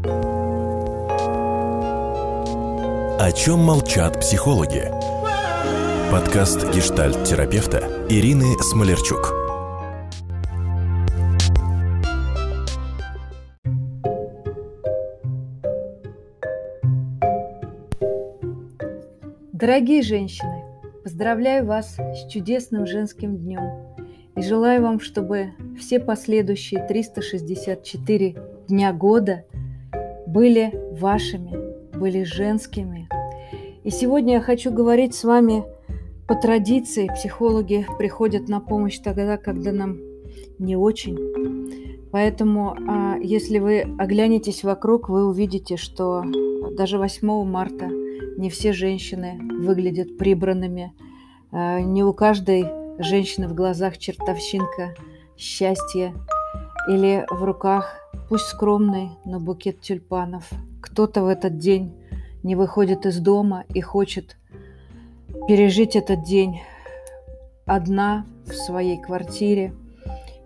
О чем молчат психологи? Подкаст гештальт-терапевта Ирины Смолерчук. Дорогие женщины, поздравляю вас с чудесным женским днем и желаю вам, чтобы все последующие 364 дня года были вашими, были женскими. И сегодня я хочу говорить с вами по традиции. Психологи приходят на помощь тогда, когда нам не очень. Поэтому, а, если вы оглянетесь вокруг, вы увидите, что даже 8 марта – не все женщины выглядят прибранными. А, не у каждой женщины в глазах чертовщинка счастья или в руках, пусть скромный, но букет тюльпанов. Кто-то в этот день не выходит из дома и хочет пережить этот день одна в своей квартире,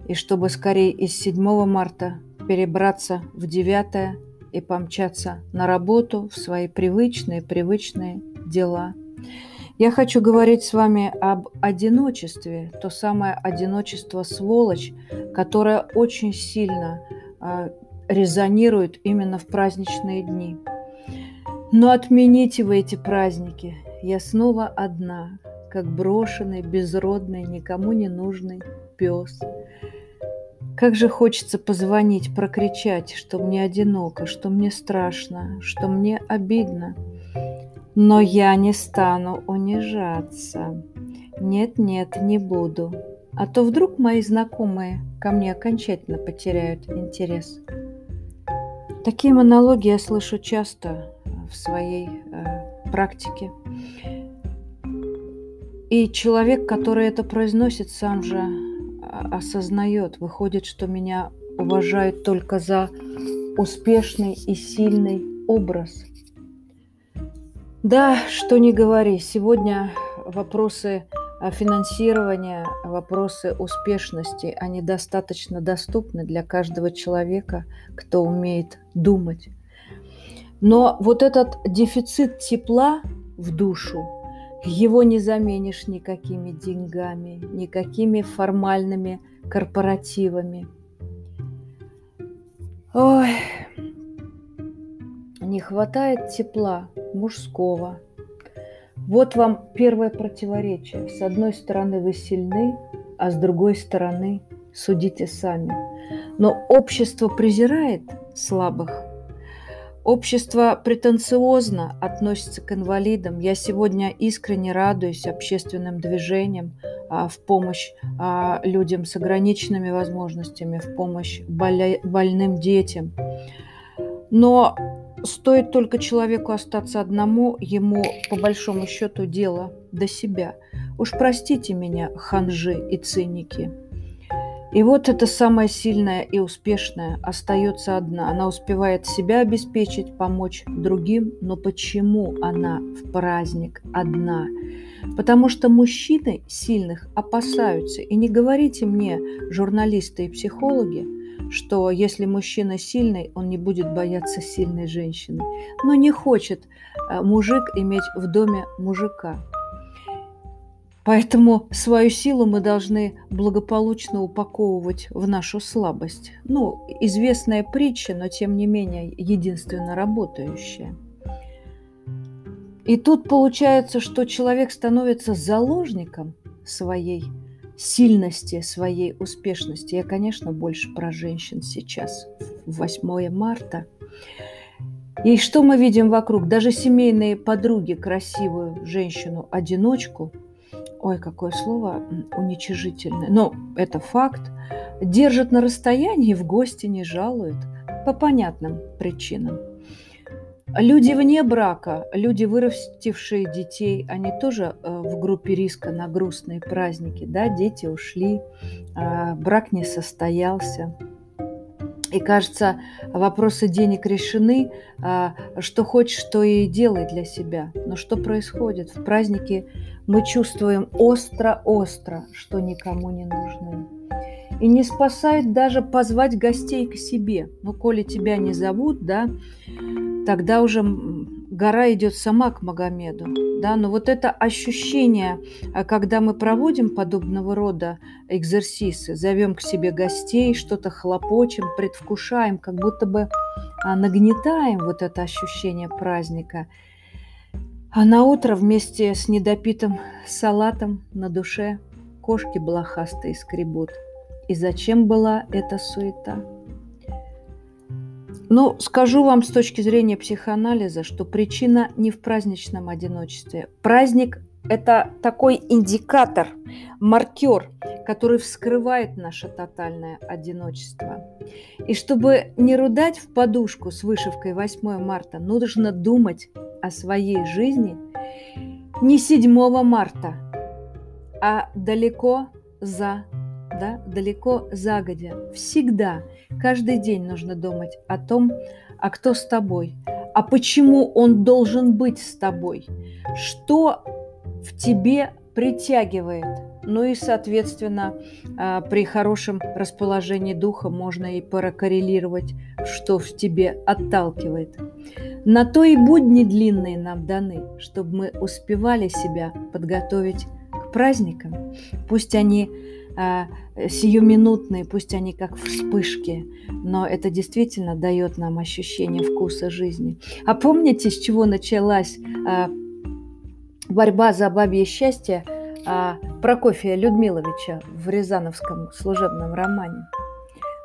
и чтобы скорее из 7 марта перебраться в 9 и помчаться на работу в свои привычные, привычные дела. Я хочу говорить с вами об одиночестве, то самое одиночество сволочь, которое очень сильно э, резонирует именно в праздничные дни. Но отмените вы эти праздники. Я снова одна, как брошенный, безродный, никому не нужный пес. Как же хочется позвонить, прокричать, что мне одиноко, что мне страшно, что мне обидно. Но я не стану унижаться. Нет-нет, не буду. А то вдруг мои знакомые ко мне окончательно потеряют интерес. Такие монологи я слышу часто в своей э, практике. И человек, который это произносит, сам же осознает. Выходит, что меня уважают только за успешный и сильный образ. Да, что не говори, сегодня вопросы финансирования, вопросы успешности, они достаточно доступны для каждого человека, кто умеет думать. Но вот этот дефицит тепла в душу, его не заменишь никакими деньгами, никакими формальными корпоративами. Ой, не хватает тепла мужского. Вот вам первое противоречие. С одной стороны вы сильны, а с другой стороны судите сами. Но общество презирает слабых – Общество претенциозно относится к инвалидам. Я сегодня искренне радуюсь общественным движениям а, в помощь а, людям с ограниченными возможностями, в помощь больным детям. Но стоит только человеку остаться одному, ему по большому счету дело до себя. Уж простите меня, ханжи и циники. И вот эта самая сильная и успешная остается одна. Она успевает себя обеспечить, помочь другим, но почему она в праздник одна? Потому что мужчины сильных опасаются. И не говорите мне, журналисты и психологи, что если мужчина сильный, он не будет бояться сильной женщины. Но не хочет э, мужик иметь в доме мужика. Поэтому свою силу мы должны благополучно упаковывать в нашу слабость. Ну, известная притча, но тем не менее единственно работающая. И тут получается, что человек становится заложником своей сильности, своей успешности. Я, конечно, больше про женщин сейчас, в 8 марта. И что мы видим вокруг? Даже семейные подруги красивую женщину-одиночку – ой, какое слово уничижительное, но это факт, держат на расстоянии, в гости не жалуют по понятным причинам. Люди вне брака, люди, вырастившие детей, они тоже э, в группе риска на грустные праздники. Да, дети ушли, а, брак не состоялся. И кажется, вопросы денег решены, а, что хочешь, то и делай для себя. Но что происходит? В праздники мы чувствуем остро-остро, что никому не нужны. И не спасает даже позвать гостей к себе. Ну, коли тебя не зовут, да, тогда уже гора идет сама к Магомеду. Да? Но вот это ощущение, а, когда мы проводим подобного рода экзерсисы, зовем к себе гостей, что-то хлопочем, предвкушаем, как будто бы а, нагнетаем вот это ощущение праздника. А на утро вместе с недопитым салатом на душе кошки блохастые скребут. И зачем была эта суета? Ну, скажу вам с точки зрения психоанализа, что причина не в праздничном одиночестве. Праздник – это такой индикатор, маркер, который вскрывает наше тотальное одиночество. И чтобы не рудать в подушку с вышивкой 8 марта, нужно думать о своей жизни не 7 марта, а далеко за да, далеко загодя. Всегда, каждый день нужно думать о том, а кто с тобой, а почему он должен быть с тобой, что в тебе притягивает. Ну и, соответственно, а, при хорошем расположении духа можно и прокоррелировать, что в тебе отталкивает. На то и будни длинные нам даны, чтобы мы успевали себя подготовить к праздникам. Пусть они сиюминутные, пусть они как вспышки, но это действительно дает нам ощущение вкуса жизни. А помните, с чего началась а, борьба за бабье счастье а, Прокофия Людмиловича в Рязановском служебном романе?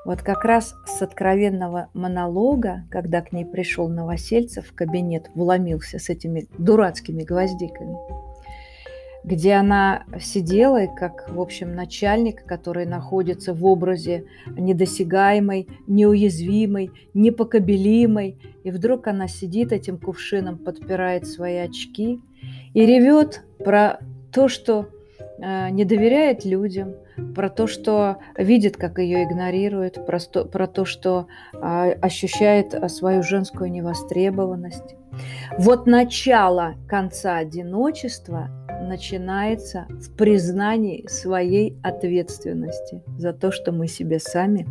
Вот как раз с откровенного монолога, когда к ней пришел Новосельцев в кабинет, вломился с этими дурацкими гвоздиками – где она сидела и как, в общем, начальник, который находится в образе недосягаемой, неуязвимой, непокобелимой. И вдруг она сидит этим кувшином, подпирает свои очки и ревет про то, что э, не доверяет людям, про то, что видит, как ее игнорируют, про, сто, про то, что э, ощущает свою женскую невостребованность. Вот начало конца одиночества начинается в признании своей ответственности за то, что мы себе сами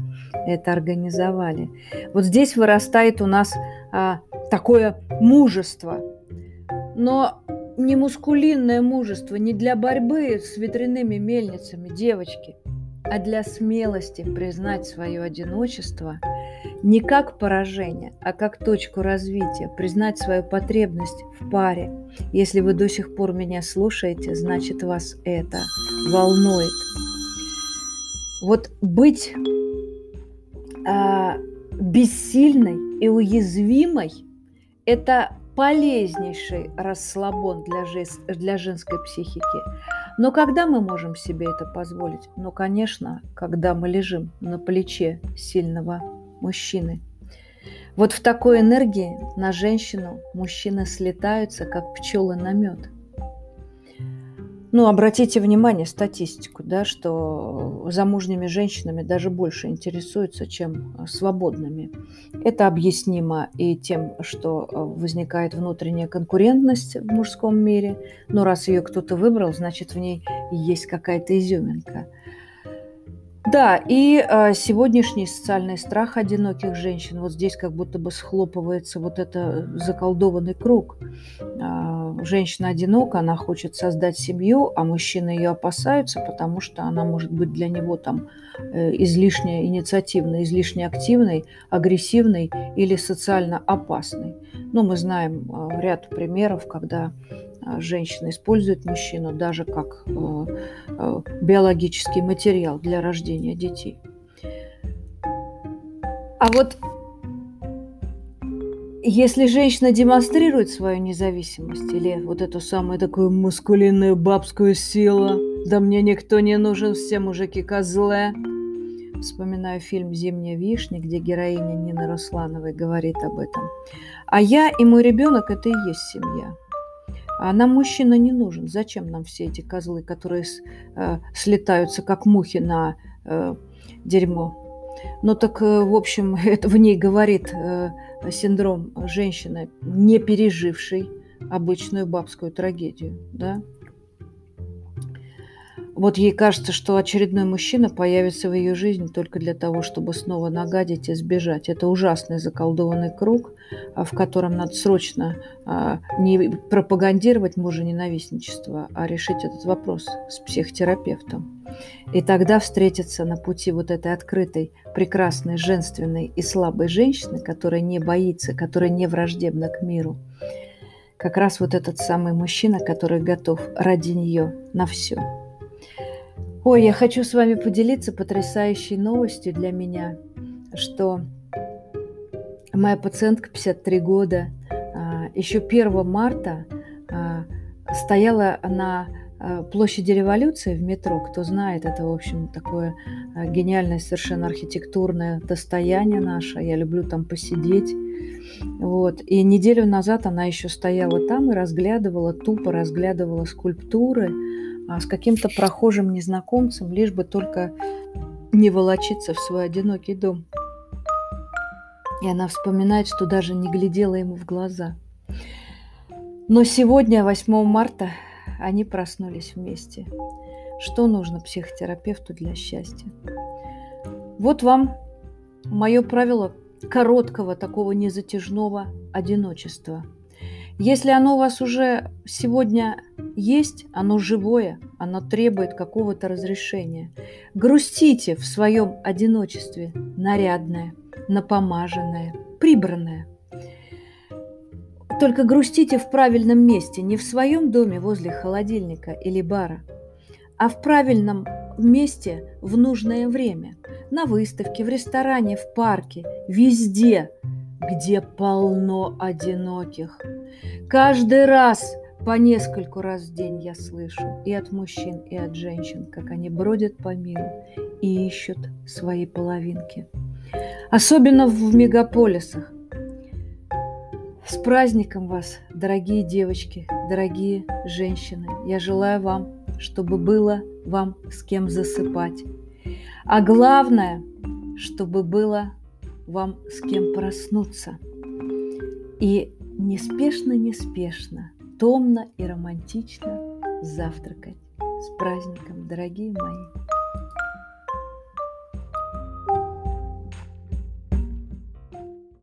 это организовали. Вот здесь вырастает у нас а, такое мужество, но не мускулинное мужество, не для борьбы с ветряными мельницами, девочки, а для смелости признать свое одиночество – не как поражение, а как точку развития, признать свою потребность в паре. Если вы до сих пор меня слушаете, значит вас это волнует. Вот быть э, бессильной и уязвимой – это полезнейший расслабон для, жес, для женской психики. Но когда мы можем себе это позволить? Ну, конечно, когда мы лежим на плече сильного мужчины. Вот в такой энергии на женщину мужчины слетаются, как пчелы на мед. Ну, обратите внимание, статистику, да, что замужними женщинами даже больше интересуются, чем свободными. Это объяснимо и тем, что возникает внутренняя конкурентность в мужском мире. Но раз ее кто-то выбрал, значит, в ней есть какая-то изюминка. Да, и э, сегодняшний социальный страх одиноких женщин, вот здесь как будто бы схлопывается вот это заколдованный круг. Э, женщина одинока, она хочет создать семью, а мужчины ее опасаются, потому что она может быть для него там э, излишне инициативной, излишне активной, агрессивной или социально опасной. Ну, мы знаем э, ряд примеров, когда женщина использует мужчину даже как э, э, биологический материал для рождения детей. А вот если женщина демонстрирует свою независимость или вот эту самую такую мускулинную бабскую силу, да мне никто не нужен, все мужики козлы. Вспоминаю фильм «Зимняя вишня», где героиня Нина Руслановой говорит об этом. А я и мой ребенок – это и есть семья. А нам мужчина не нужен. Зачем нам все эти козлы, которые с, э, слетаются как мухи на э, дерьмо? Ну так, э, в общем, это в ней говорит э, синдром женщины, не пережившей обычную бабскую трагедию, да? Вот ей кажется, что очередной мужчина появится в ее жизни только для того, чтобы снова нагадить и сбежать. Это ужасный заколдованный круг, а, в котором надо срочно а, не пропагандировать мужа-ненавистничество, а решить этот вопрос с психотерапевтом. И тогда встретиться на пути вот этой открытой, прекрасной, женственной и слабой женщины, которая не боится, которая не враждебна к миру, как раз вот этот самый мужчина, который готов ради нее на все. Ой, я хочу с вами поделиться потрясающей новостью для меня, что моя пациентка 53 года а, еще 1 марта а, стояла на а, площади революции в метро. Кто знает, это, в общем, такое гениальное совершенно архитектурное достояние наше. Я люблю там посидеть. Вот. И неделю назад она еще стояла там и разглядывала, тупо разглядывала скульптуры, с каким-то прохожим незнакомцем, лишь бы только не волочиться в свой одинокий дом. И она вспоминает, что даже не глядела ему в глаза. Но сегодня, 8 марта, они проснулись вместе. Что нужно психотерапевту для счастья? Вот вам мое правило короткого такого незатяжного одиночества – если оно у вас уже сегодня есть, оно живое, оно требует какого-то разрешения. Грустите в своем одиночестве, нарядное, напомаженное, прибранное. Только грустите в правильном месте, не в своем доме возле холодильника или бара, а в правильном месте в нужное время. На выставке, в ресторане, в парке, везде – где полно одиноких. Каждый раз по нескольку раз в день я слышу и от мужчин, и от женщин, как они бродят по миру и ищут свои половинки. Особенно в мегаполисах. С праздником вас, дорогие девочки, дорогие женщины. Я желаю вам, чтобы было вам с кем засыпать. А главное, чтобы было вам с кем проснуться. И неспешно-неспешно, томно и романтично завтракать. С праздником, дорогие мои!